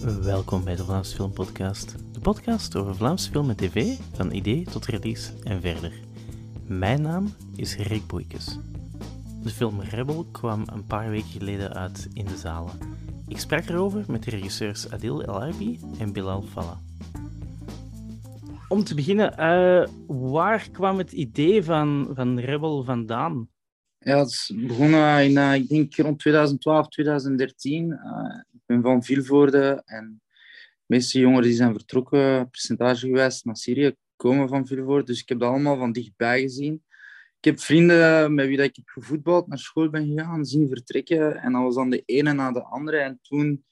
Welkom bij de Vlaamse Film Podcast, de podcast over Vlaamse film en tv, van idee tot release en verder. Mijn naam is Rick Boeikes. De film Rebel kwam een paar weken geleden uit in de zalen. Ik sprak erover met de regisseurs Adil El Arbi en Bilal Falla. Om te beginnen, uh, waar kwam het idee van, van Rebel vandaan? Ja, het is begonnen in, uh, ik denk rond 2012, 2013. Uh, ben van Vilvoorde en de meeste jongeren die zijn vertrokken, percentage geweest naar Syrië, komen van Vilvoorde. Dus ik heb dat allemaal van dichtbij gezien. Ik heb vrienden met wie dat ik gevoetbald naar school ben gegaan, zien vertrekken. En dat was dan de ene na de andere. En toen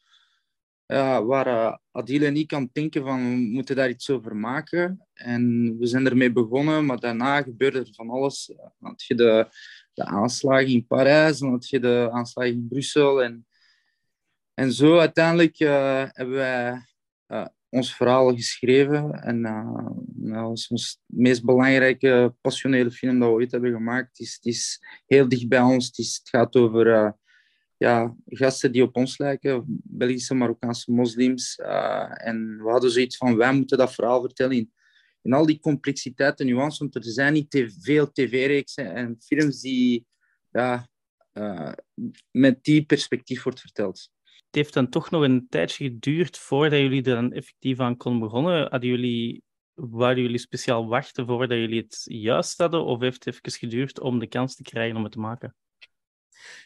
ja, waren Adil en ik aan het denken van, we moeten daar iets over maken. En we zijn ermee begonnen, maar daarna gebeurde er van alles. Dan had je de, de aanslagen in Parijs, dan had je de aanslagen in Brussel. En, en zo uiteindelijk uh, hebben wij uh, ons verhaal geschreven. En uh, dat was ons meest belangrijke, passionele film dat we ooit hebben gemaakt. Het is, is heel dicht bij ons. Het, gaat over ja, gasten die op ons lijken, Belgische, Marokkaanse moslims. En we hadden zoiets van, wij moeten dat verhaal vertellen in, al die complexiteit en nuance, want er zijn niet te veel tv-reeksen en films die ja, met die perspectief wordt verteld. Het heeft dan toch nog een tijdje geduurd voordat jullie er dan effectief aan konden begonnen. Hadden jullie, waren jullie speciaal wachten voordat jullie het juist hadden, of heeft het even geduurd om de kans te krijgen om het te maken?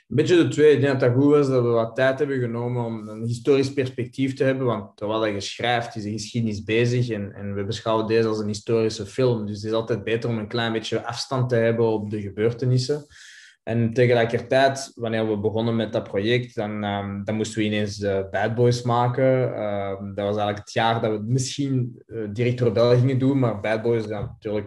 Een beetje de twee. Ik denk dat het goed was dat we wat tijd hebben genomen om een historisch perspectief te hebben. Want terwijl je schrijft, is de geschiedenis bezig. En, en we beschouwen deze als een historische film. Dus het is altijd beter om een klein beetje afstand te hebben op de gebeurtenissen. En tegelijkertijd, wanneer we begonnen met dat project, dan, um, dan moesten we ineens uh, Bad Boys maken. Uh, dat was eigenlijk het jaar dat we misschien uh, direct rebel gingen doen, maar Bad Boys, ja, natuurlijk,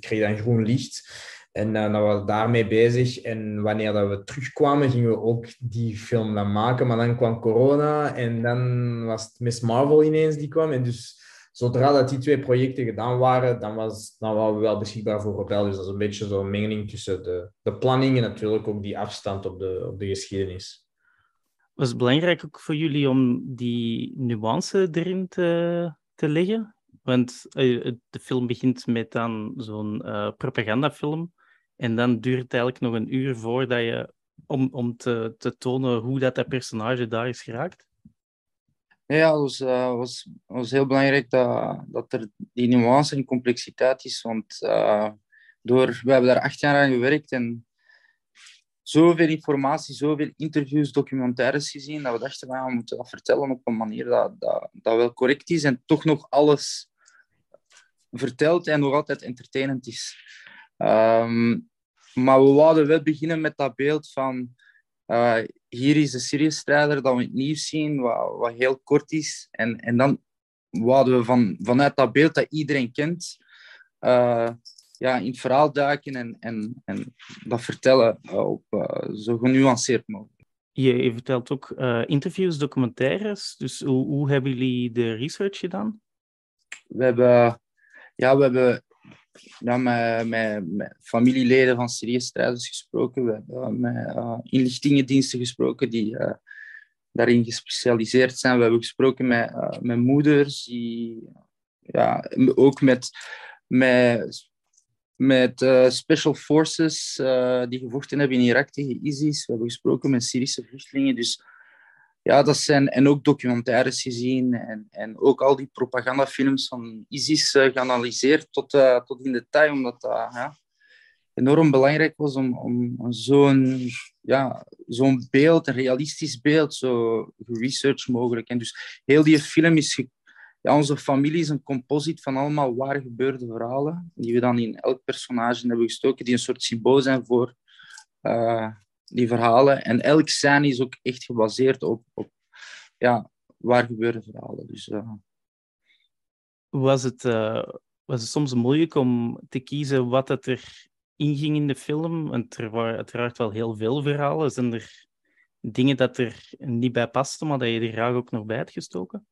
kreeg dan groen licht. En dan waren we daarmee bezig. En wanneer dat we terugkwamen, gingen we ook die film dan maken. Maar dan kwam corona en dan was het Miss Marvel ineens die kwam. En dus zodra dat die twee projecten gedaan waren, dan, was, dan waren we wel beschikbaar voor Rebel. Dus dat is een beetje zo'n mengeling tussen de, de planning en natuurlijk ook die afstand op de, op de geschiedenis. Was het belangrijk ook voor jullie om die nuance erin te, te leggen? Want uh, de film begint met dan zo'n uh, propagandafilm. En dan duurt het eigenlijk nog een uur voordat je, om, om te, te tonen hoe dat, dat personage daar is geraakt? Ja, het was, uh, was, was heel belangrijk dat, dat er die nuance en complexiteit is. Want uh, door, we hebben daar acht jaar aan gewerkt en zoveel informatie, zoveel interviews, documentaires gezien, dat we dachten, we moeten dat vertellen op een manier dat, dat, dat wel correct is en toch nog alles vertelt en nog altijd entertainend is. Um, maar we wouden wel beginnen met dat beeld van uh, hier is de Syrië-strijder dat we het nieuws zien, wat, wat heel kort is. En, en dan wouden we van, vanuit dat beeld dat iedereen kent, uh, ja, in het verhaal duiken en, en, en dat vertellen op uh, zo genuanceerd mogelijk. Je, je vertelt ook interviews, documentaires. Dus hoe, hoe hebben jullie de research gedaan? We hebben, ja, we hebben ja, met, met, met familieleden van Syrië-strijders gesproken. We hebben met uh, inlichtingendiensten gesproken die uh, daarin gespecialiseerd zijn. We hebben gesproken met, uh, met moeders, die, ja, ook met, met, met special forces die gevochten hebben in Irak tegen ISIS. We hebben gesproken met Syrische vluchtelingen. Dus ja, dat zijn, en ook documentaires gezien en, en ook al die propagandafilms van ISIS uh, geanalyseerd tot, uh, tot in detail, omdat dat ja, enorm belangrijk was om, om zo'n ja, zo'n beeld, een realistisch beeld, zo research mogelijk. En dus heel die film is... Ja, onze familie is een composite van allemaal waar gebeurde verhalen, die we dan in elk personage hebben gestoken, die een soort symbool zijn voor... Die verhalen. En elk scène is ook echt gebaseerd op, op ja, waar gebeuren verhalen. Dus, uh... was, het, uh, was het soms moeilijk om te kiezen wat het er inging in de film? Want er waren uiteraard wel heel veel verhalen. Zijn er dingen dat er niet bij pasten, maar dat je er graag ook nog bij had gestoken?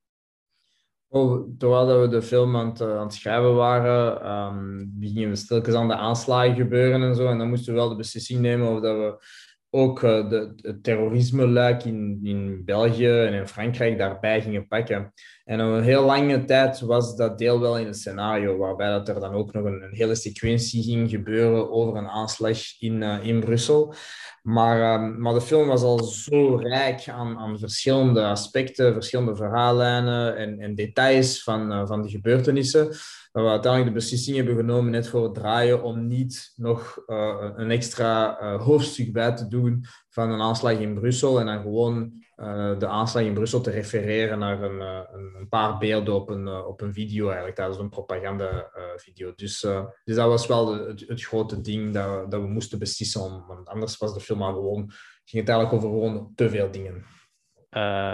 Oh, terwijl we de film aan het, eh, aan het schrijven waren, um, gingen we stilkens aan de aanslagen gebeuren en zo. En dan moesten we wel de beslissing nemen of dat we ook uh, de, het terrorisme-luik in, in België en in Frankrijk daarbij gingen pakken. En een heel lange tijd was dat deel wel in een scenario, waarbij dat er dan ook nog een, een hele sequentie ging gebeuren over een aanslag in, uh, in Brussel. Maar, um, maar de film was al zo rijk aan, aan verschillende aspecten, verschillende verhaallijnen en, en details van, uh, van de gebeurtenissen dat we uiteindelijk de beslissing hebben genomen net voor het draaien om niet nog uh, een extra hoofdstuk bij te doen van een aanslag in Brussel en dan gewoon uh, de aanslag in Brussel te refereren naar een, een, een, paar beelden op een, op een video eigenlijk, tijdens een propagandavideo. dus, dus dat was wel de, het, het, grote ding dat we, dat we moesten beslissen, om, want anders was de film maar gewoon, ging het eigenlijk over gewoon te veel dingen.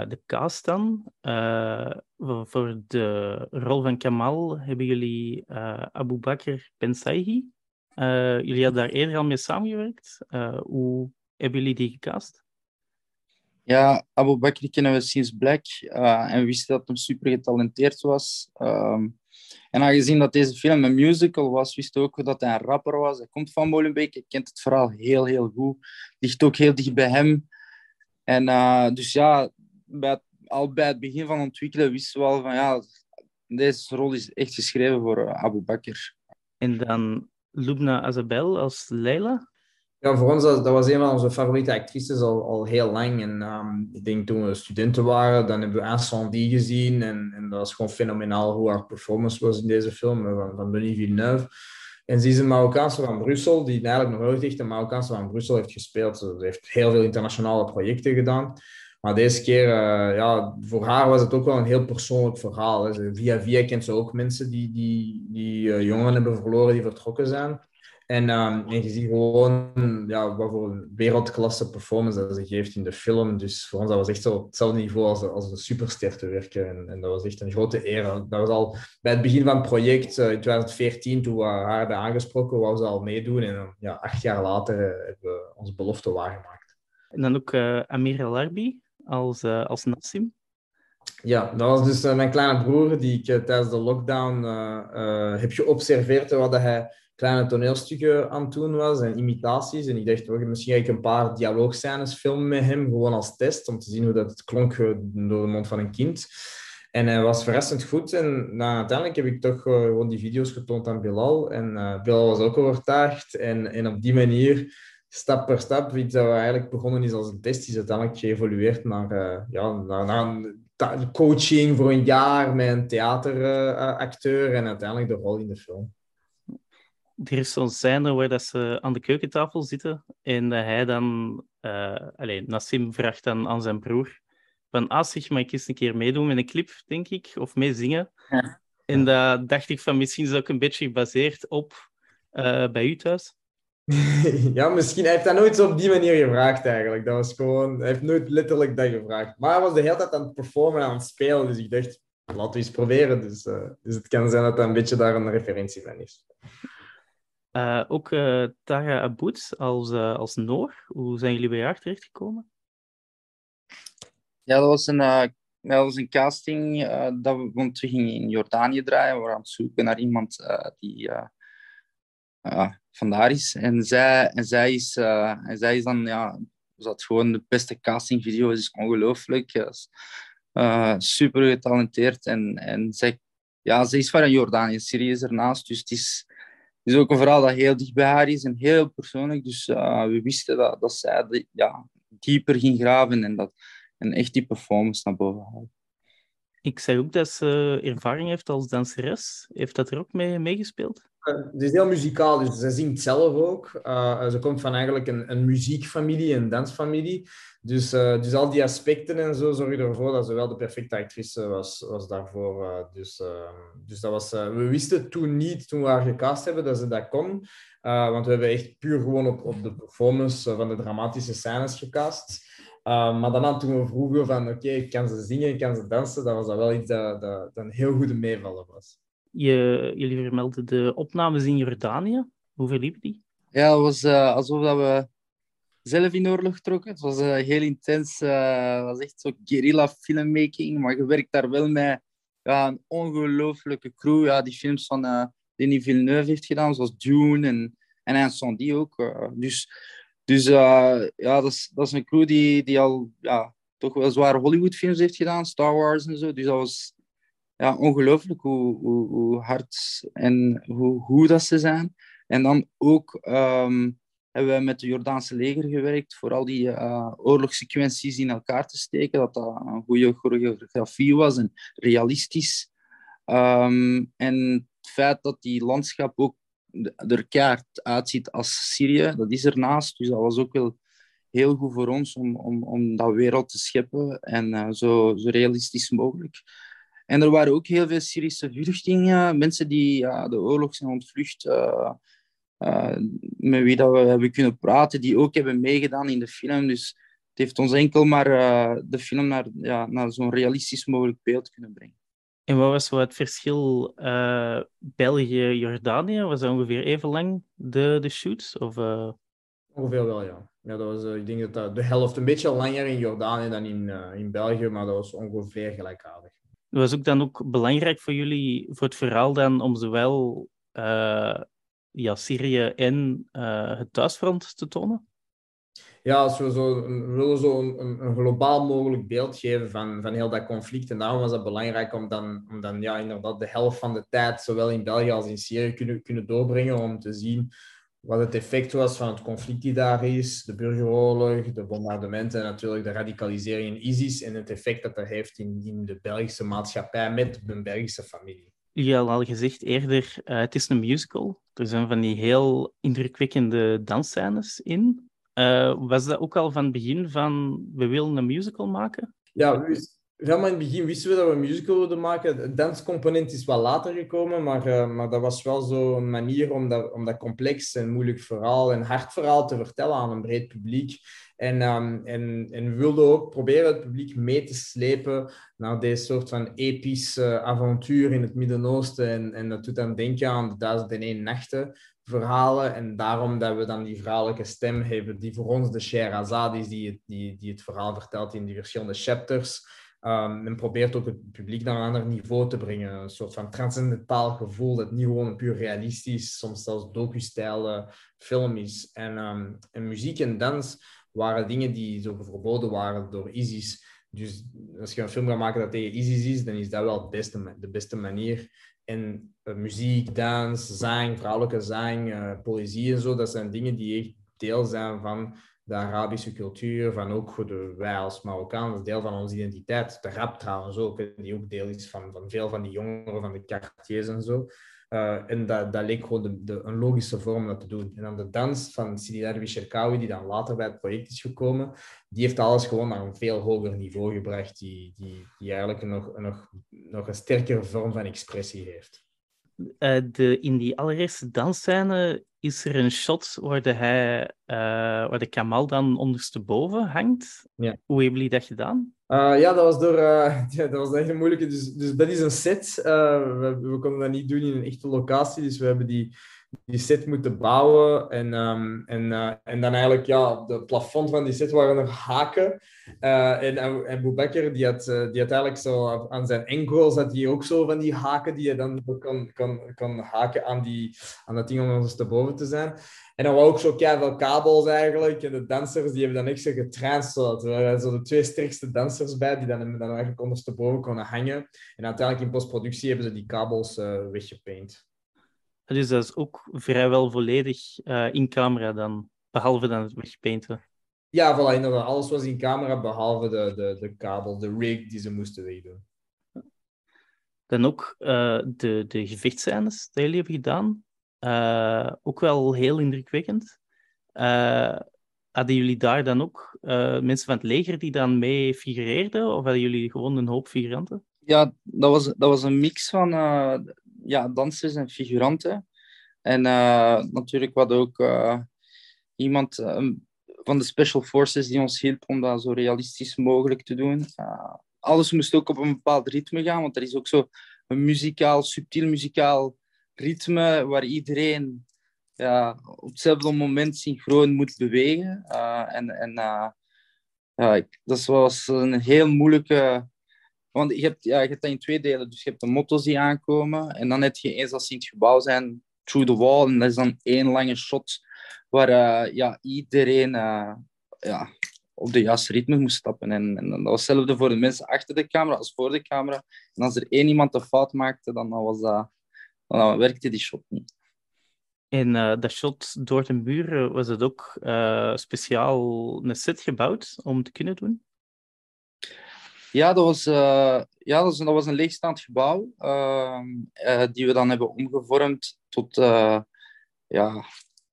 De cast dan. Voor de rol van Kamal hebben jullie Abu Bakr Ben Saihi. jullie hadden daar eerder al mee samengewerkt. hoe hebben jullie die gecast? Ja, Abu Bakr kennen we sinds Black en we wisten dat hij super getalenteerd was. Um, en aangezien dat deze film een musical was, wisten we ook dat hij een rapper was. Hij komt van Molenbeek, hij kent het verhaal heel, heel goed. Ligt ook heel dicht bij hem. En uh, dus ja, bij het, al bij het begin van ontwikkelen wisten we al van ja, deze rol is echt geschreven voor uh, Abu Bakr. En dan Lubna Azabel als Leila? Ja, voor ons dat, was een van onze favoriete actrices al, al heel lang. En um, ik denk toen we studenten waren, dan hebben we Incendie gezien. En, en dat was gewoon fenomenaal hoe haar performance was in deze film van, van Denis Villeneuve. En ze is een Marokkaanse van Brussel, die eigenlijk nog nooit echt een Marokkaanse van Brussel heeft gespeeld. Ze heeft heel veel internationale projecten gedaan. Maar deze keer, uh, ja, voor haar was het ook wel een heel persoonlijk verhaal. Hè. Via via kent ze ook mensen die, die, die uh, jongeren hebben verloren, die vertrokken zijn. En, um, en je ziet gewoon ja, wat voor wereldklasse performance dat ze geeft in de film. Dus voor ons dat was echt zo op hetzelfde niveau als, als een superster te werken. En, en, dat was echt een grote eer. Dat was al bij het begin van het project, uh, in 2014, toen we haar hebben aangesproken, wou ze al meedoen. En ja, acht jaar later hebben we onze belofte waargemaakt. En dan ook uh, Amir El Arbi, als, uh, als Nassim? Ja, dat was dus uh, mijn kleine broer die ik tijdens de lockdown heb geobserveerd wat hij kleine toneelstukken aan het doen was en imitaties. En ik dacht, misschien ga ik een paar dialoogscènes filmen met hem, gewoon als test, om te zien hoe dat klonk door de mond van een kind. En hij was verrassend goed. En nou, uiteindelijk heb ik toch gewoon die video's getoond aan Bilal. En Bilal was ook overtuigd. En, en op die manier stap per stap, iets dat eigenlijk begonnen is als een test, is uiteindelijk geëvolueerd naar, ja, naar, naar coaching voor een jaar met een theateracteur en uiteindelijk de rol in de film. Er is zo'n scène waar dat ze aan de keukentafel zitten en hij dan, uh, allez, Nassim vraagt dan aan zijn broer van, ah zeg, mag ik eens een keer meedoen met een clip, denk ik, of meezingen? Ja. En dat dacht ik van, misschien is dat ook een beetje gebaseerd op bij u thuis. ja, misschien. Hij heeft dat nooit zo op die manier gevraagd eigenlijk. Dat was gewoon... Hij heeft nooit letterlijk dat gevraagd. Maar hij was de hele tijd aan het performen en aan het spelen. Dus ik dacht, laten we eens proberen. Dus, uh, dus het kan zijn dat dat een beetje daar een referentie van is. Uh, ook uh, Tara Aboud als, als Noor. Hoe zijn jullie bij haar terechtgekomen? Ja, dat was een, dat was een casting. dat we, want we gingen in Jordanië draaien. We waren aan het zoeken naar iemand die vandaar is. En zij, en zij, is, uh, en zij is dan, ja, zat gewoon de beste castingvideo. Het is ongelooflijk. Uh, super getalenteerd. En, en zij, ja, ze is van Jordanië. Syrië is ernaast. Dus het is, het is ook een verhaal dat heel dicht bij haar is en heel persoonlijk. Dus uh, we wisten dat, dat zij ja, dieper ging graven en dat en echt die performance naar boven haalde. Ik zei ook dat ze ervaring heeft als danseres. Heeft dat er ook mee meegespeeld? Het is heel muzikaal, dus ze zingt zelf ook. Uh, ze komt van eigenlijk een, een muziekfamilie, een dansfamilie. Dus, uh, dus al die aspecten en zo zorgen ervoor dat ze wel de perfecte actrice was, was daarvoor. Dus, dus dat was, we wisten toen niet, toen we haar gecast hebben, dat ze dat kon. want we hebben echt puur gewoon op, op de performance van de dramatische scènes gecast. Maar dan toen we vroegen van, oké, okay, kan ze zingen, kan ze dansen, dat was dat wel iets dat, dat, dat een heel goede meevallen was. Je, jullie vermelden de opnames in Jordanië. Hoe verliepen die? Ja, het was uh, alsof dat we zelf in oorlog trokken. Het was uh, heel intens. Uh, het was echt zo guerrilla filmmaking. Maar je werkt daar wel met ja, een ongelooflijke crew. Ja, die films van uh, Denis Villeneuve heeft gedaan, zoals Dune en, en Incendie ook. dus Dus ja, dat is, dat is een crew die, die al ja, toch wel zware Hollywood-films heeft gedaan, Star Wars en zo. Dus dat was ja, ongelooflijk hoe, hoe, hoe hard en hoe goed dat ze zijn. En dan ook ehm, hebben we met het Jordaanse leger gewerkt voor al die uh, oorlogssequenties in elkaar te steken. Dat dat een goede choreografie was en realistisch. Ehm, en het feit dat die landschap ook er kaart uitziet als Syrië, dat is ernaast. Dus dat was ook wel heel goed voor ons om, om, om dat wereld te scheppen en uh, zo, zo realistisch mogelijk. En er waren ook heel veel Syrische vluchtelingen, mensen die ja, de oorlog zijn ontvlucht, uh, uh, met wie dat we hebben kunnen praten, die ook hebben meegedaan in de film. Dus het heeft ons enkel maar de film naar, ja, naar zo'n realistisch mogelijk beeld kunnen brengen. En wat was het verschil België-Jordanië? Was dat ongeveer even lang, de, de shoots? Of, Ongeveer wel, ja. ja dat was, ik denk dat, dat de helft een beetje langer in Jordanië dan in, in België, maar dat was ongeveer gelijkaardig. Was ook dan ook belangrijk voor jullie, voor het verhaal dan, om zowel ja, Syrië en het thuisfront te tonen? Ja, als we, zo, willen zo een, globaal mogelijk beeld geven van, van heel dat conflict. En daarom was het belangrijk om dan, om dan ja, inderdaad de helft van de tijd, zowel in België als in Syrië, kunnen, kunnen doorbrengen om te zien wat het effect was van het conflict die daar is, de burgeroorlog, de bombardementen en natuurlijk de radicalisering in ISIS en het effect dat dat heeft in, in de Belgische maatschappij met de Belgische familie. Je had al gezegd eerder, uh, het is een musical. Er zijn van die heel indrukwekkende dansscènes in. Uh, was dat ook al van het begin van, we willen een musical maken? Ja, Helemaal in het begin wisten we dat we een musical wilden maken. Het danscomponent is wel later gekomen, maar, uh, maar dat was wel zo'n manier om dat, om dat complex en moeilijk verhaal en hard verhaal te vertellen aan een breed publiek. En, um, en, en we wilden ook proberen het publiek mee te slepen naar deze soort van epische avontuur in het Midden-Oosten. En, en dat doet dan denken aan de Duizend en nachten verhalen. En daarom dat we dan die vrouwelijke stem hebben, die voor ons de Sherazade is, die, die, die het verhaal vertelt in die verschillende chapters. Um, en probeert ook het publiek naar een ander niveau te brengen. Een soort van transcendentaal gevoel dat niet gewoon een puur realistisch, soms zelfs docu-stijl film is. En, um, en muziek en dans waren dingen die zo verboden waren door ISIS. Dus als je een film gaat maken dat tegen ISIS is, dan is dat wel het beste, de beste manier. En muziek, dans, zang, vrouwelijke zang, uh, poëzie en zo, dat zijn dingen die echt deel zijn van de Arabische cultuur, van ook voor de, wij als Marokkaan, deel van onze identiteit. De rap trouwens ook, die ook deel is van, van veel van die jongeren, van de quartiers en zo. Uh, en dat, dat leek gewoon de, de, een logische vorm dat te doen. En dan de dans van Sidi Darwish Sherkawi, die dan later bij het project is gekomen, die heeft alles gewoon naar een veel hoger niveau gebracht, die, die, die eigenlijk nog, nog, nog een sterkere vorm van expressie heeft. Uh, de, in die allereerste dansscène is er een shot waar de, hij, uh, waar de Kamal dan ondersteboven hangt. Ja. Hoe hebben jullie dat gedaan? Uh, ja, dat was, door, uh, ja, dat was echt een moeilijke. Dus, dus dat is een set. we, we konden dat niet doen in een echte locatie. Dus we hebben die, die set moeten bouwen. En, um, en, en dan eigenlijk, ja, de plafond van die set waren er haken. en en Boubaker, die had, die had eigenlijk zo aan zijn enkels, had hij ook zo van die haken die je dan kan, kan, kan haken aan, die, aan dat ding om ondersteboven te zijn. En dan waren ook zo veel kabels eigenlijk. En de dansers die hebben dan zo getraind. Er waren zo de twee sterkste dansers bij die dan, dan eigenlijk ondersteboven konden hangen. En uiteindelijk in postproductie hebben ze die kabels uh, weggepaint. Dus dat is ook vrijwel volledig uh, in camera dan, behalve dan het wegpainten. Ja, voilà, inderdaad. Alles was in camera, behalve de, de, de kabel, de rig die ze moesten wegdoen. Dan ook uh, de, de gevechtscènes die jullie hebben gedaan. Uh, ook wel heel indrukwekkend. Uh, hadden jullie daar dan ook uh, mensen van het leger die dan mee figureerden? Of hadden jullie gewoon een hoop figuranten? Ja, dat was, dat was een mix van ja, dansers en figuranten. En natuurlijk wat ook iemand van de Special Forces die ons hielp om dat zo realistisch mogelijk te doen. alles moest ook op een bepaald ritme gaan, want er is ook zo een muzikaal, subtiel muzikaal ritme waar iedereen ja, op hetzelfde moment synchroon moet bewegen. En en dat was een heel moeilijke. Want je hebt, ja, je hebt dat in twee delen. Dus je hebt de motto's die aankomen. En dan heb je eens als ze in het gebouw zijn, through the wall. En dat is dan één lange shot waar ja, iedereen ja, op de juiste ritme moest stappen. En, en, dat was hetzelfde voor de mensen achter de camera als voor de camera. En als er één iemand een fout maakte, dan, was dat, dan werkte die shot niet. En uh, dat shot door de muur, was het ook speciaal een set gebouwd om te kunnen doen? Ja, dat was, uh, ja, dat was, was een leegstaand gebouw ehm, die we dan hebben omgevormd tot ja,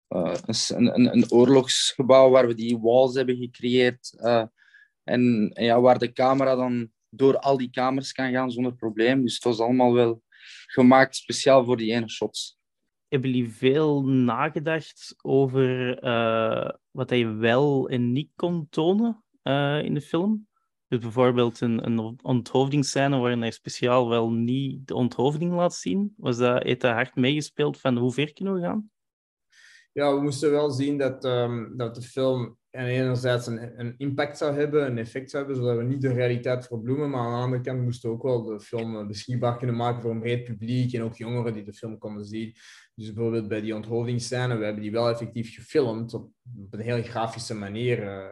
een, een, een, oorlogsgebouw waar we die walls hebben gecreëerd. en, ja, waar de camera dan door al die kamers kan gaan zonder probleem. Dus het was allemaal wel gemaakt speciaal voor die ene shots hebben jullie veel nagedacht over uh, wat hij wel en niet kon tonen uh, in de film? Bijvoorbeeld een, een onthoofdingsscène waarin hij speciaal wel niet de onthoofding laat zien. Was dat, heeft hard meegespeeld van hoe ver kunnen we gaan? Ja, we moesten wel zien dat, um, dat de film en enerzijds een, een, impact zou hebben, een effect zou hebben, zodat we niet de realiteit verbloemen. Maar aan de andere kant moesten we ook wel de film eh, beschikbaar kunnen maken voor een breed publiek en ook jongeren die de film konden zien. Dus bijvoorbeeld bij die onthoofdingsscène, we hebben die wel effectief gefilmd op, een heel grafische manier, uh,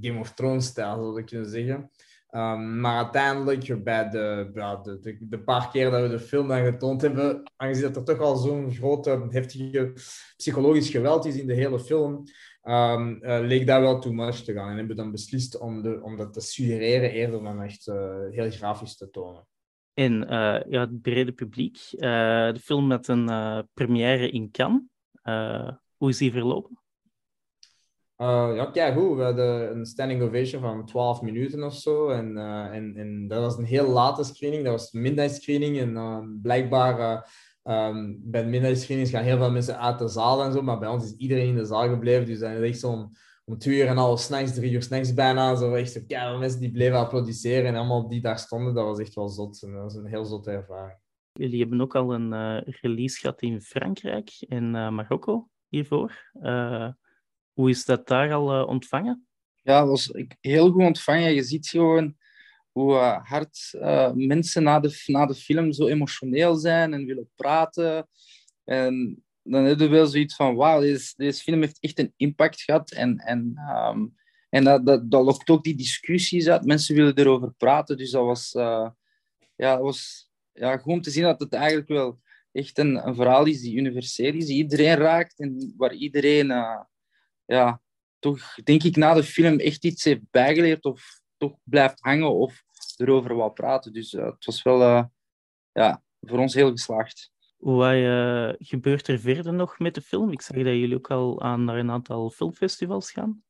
Game of Thrones-stijl zou ik kunnen zeggen. Um, maar uiteindelijk, bij de, de, de, de, paar keer dat we de film dan getoond hebben, aangezien dat er toch al zo'n grote, heftige psychologisch geweld is in de hele film, um, uh, leek dat wel too much te gaan. En hebben we dan beslist om, de, om dat te suggereren eerder dan echt uh, heel grafisch te tonen. En uh, ja, het brede publiek. de film met een première in Cannes. hoe is die verlopen? Ja, kijk goed. We hadden een standing ovation van 12 minuten of zo. En, en, en dat was een heel late screening. Dat was midnight screening. En blijkbaar Um, bij midnight screenings gaan heel veel mensen uit de zaal en zo, maar bij ons is iedereen in de zaal gebleven. Dus dan echt zo'n om twee uur en half s'nachts, drie uur s'nachts bijna. Zo echt zo keihard mensen die bleven applaudisseren en allemaal die daar stonden. Dat was echt wel zot. En dat was een heel zotte ervaring. Jullie hebben ook al een uh, release gehad in Frankrijk en uh, Marokko hiervoor. Hoe is dat daar al ontvangen? Ja, dat was heel goed ontvangen. Je ziet gewoon hoe uh, hard uh, mensen na de, na de film zo emotioneel zijn en willen praten. En dan hebben we wel zoiets van, wauw, deze, deze film heeft echt een impact gehad. En, en, um, en dat, dat, dat lokt ook die discussies uit. Mensen willen erover praten. Dus dat was, uh, ja, was ja, goed om te zien dat het eigenlijk wel echt een, een verhaal is die universeel is, die iedereen raakt en waar iedereen, ja, toch denk ik na de film echt iets heeft bijgeleerd of toch blijft hangen of erover wat praten. Dus uh, het was wel uh, ja, voor ons heel geslaagd. Wat uh, gebeurt er verder nog met de film? Ik zag dat jullie ook al aan naar een aantal filmfestivals gaan.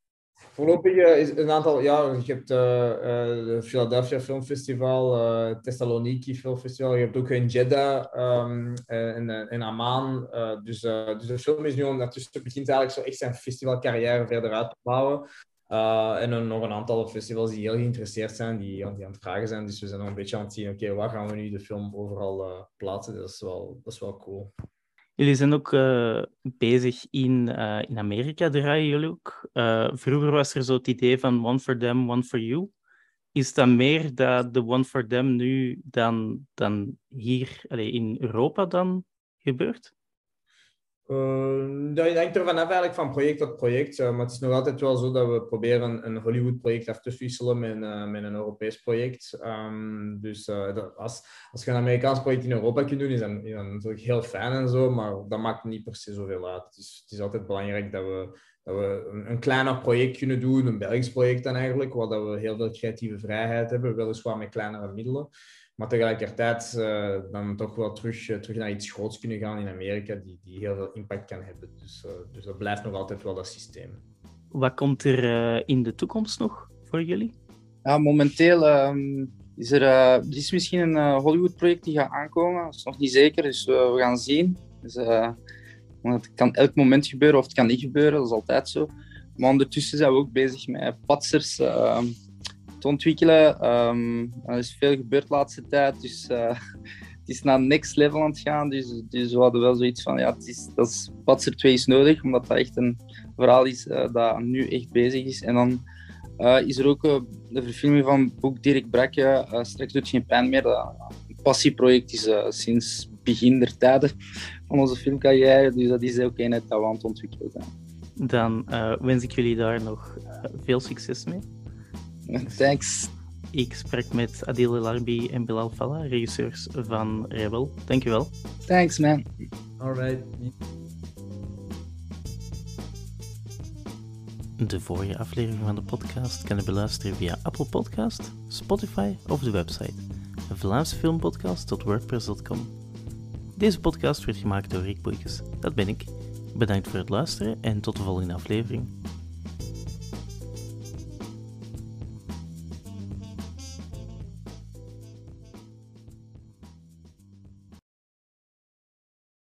Voorlopig is een aantal, ja, je hebt de Philadelphia Film Festival, Thessaloniki Film Festival, je hebt ook in Jeddah um, in, in Amman. dus, dus de film is nu ondertussen begint eigenlijk zo echt zijn festivalcarrière verder uit te bouwen. En dan nog een aantal festivals die heel geïnteresseerd zijn, die, die aan het vragen zijn. Dus we zijn nog een beetje aan het zien, oké, waar gaan we nu de film overal plaatsen? Dat is, wel, dat is wel cool. Jullie zijn ook uh, bezig in, in Amerika, draaien jullie ook. vroeger was er zo het idee van one for them, one for you. Is dat meer dat de one for them nu dan, dan hier allez, in Europa dan gebeurt? Uh, dat hangt er vanaf eigenlijk van project tot project. Uh, maar het is nog altijd wel zo dat we proberen een Hollywood-project af te wisselen met, uh, met een Europees project. Um, dus als, als je een Amerikaans project in Europa kunt doen, is dat, natuurlijk heel fijn en zo. Maar dat maakt niet per se zoveel uit. Is, het is altijd belangrijk dat we, dat we een, een, kleiner project kunnen doen, een Belgisch project dan eigenlijk, waar dat we heel veel creatieve vrijheid hebben, weliswaar met kleinere middelen. Maar tegelijkertijd uh, dan toch wel terug, uh, terug naar iets groots kunnen gaan in Amerika, die, die heel veel impact kan hebben. Dus, uh, dus dat blijft nog altijd wel dat systeem. Wat komt er in de toekomst nog voor jullie? Ja, momenteel um, is er, er is misschien een Hollywood-project die gaat aankomen. Dat is nog niet zeker, dus we gaan zien. Dus, het kan elk moment gebeuren of het kan niet gebeuren, dat is altijd zo. Maar ondertussen zijn we ook bezig met patsers ehm, ontwikkelen. Um, er is veel gebeurd de laatste tijd, dus uh, het is naar next level aan het gaan. Dus, dus we hadden wel zoiets van, ja, het is, dat is, Patser 2 is nodig, omdat dat echt een verhaal is uh, dat nu echt bezig is. En dan uh, is er ook de verfilming van het boek Dirk Brakke, Straks doet geen pijn meer. Dat een passieproject is sinds begin der tijden van onze filmcarrière. Dus dat is ook een dat we aan het ontwikkelen zijn. Dan wens ik jullie daar nog veel succes mee. Thanks. Ik spreek met Adil El Arbi en Bilal Falla, regisseurs van Rebel. Dankjewel. Thanks, man. Alright. De vorige aflevering van de podcast kan je beluisteren via Apple Podcast, Spotify of de website vlaamsefilmpodcast.wordpress.com. Deze podcast werd gemaakt door Rick Boeikes. Dat ben ik. Bedankt voor het luisteren en tot de volgende aflevering.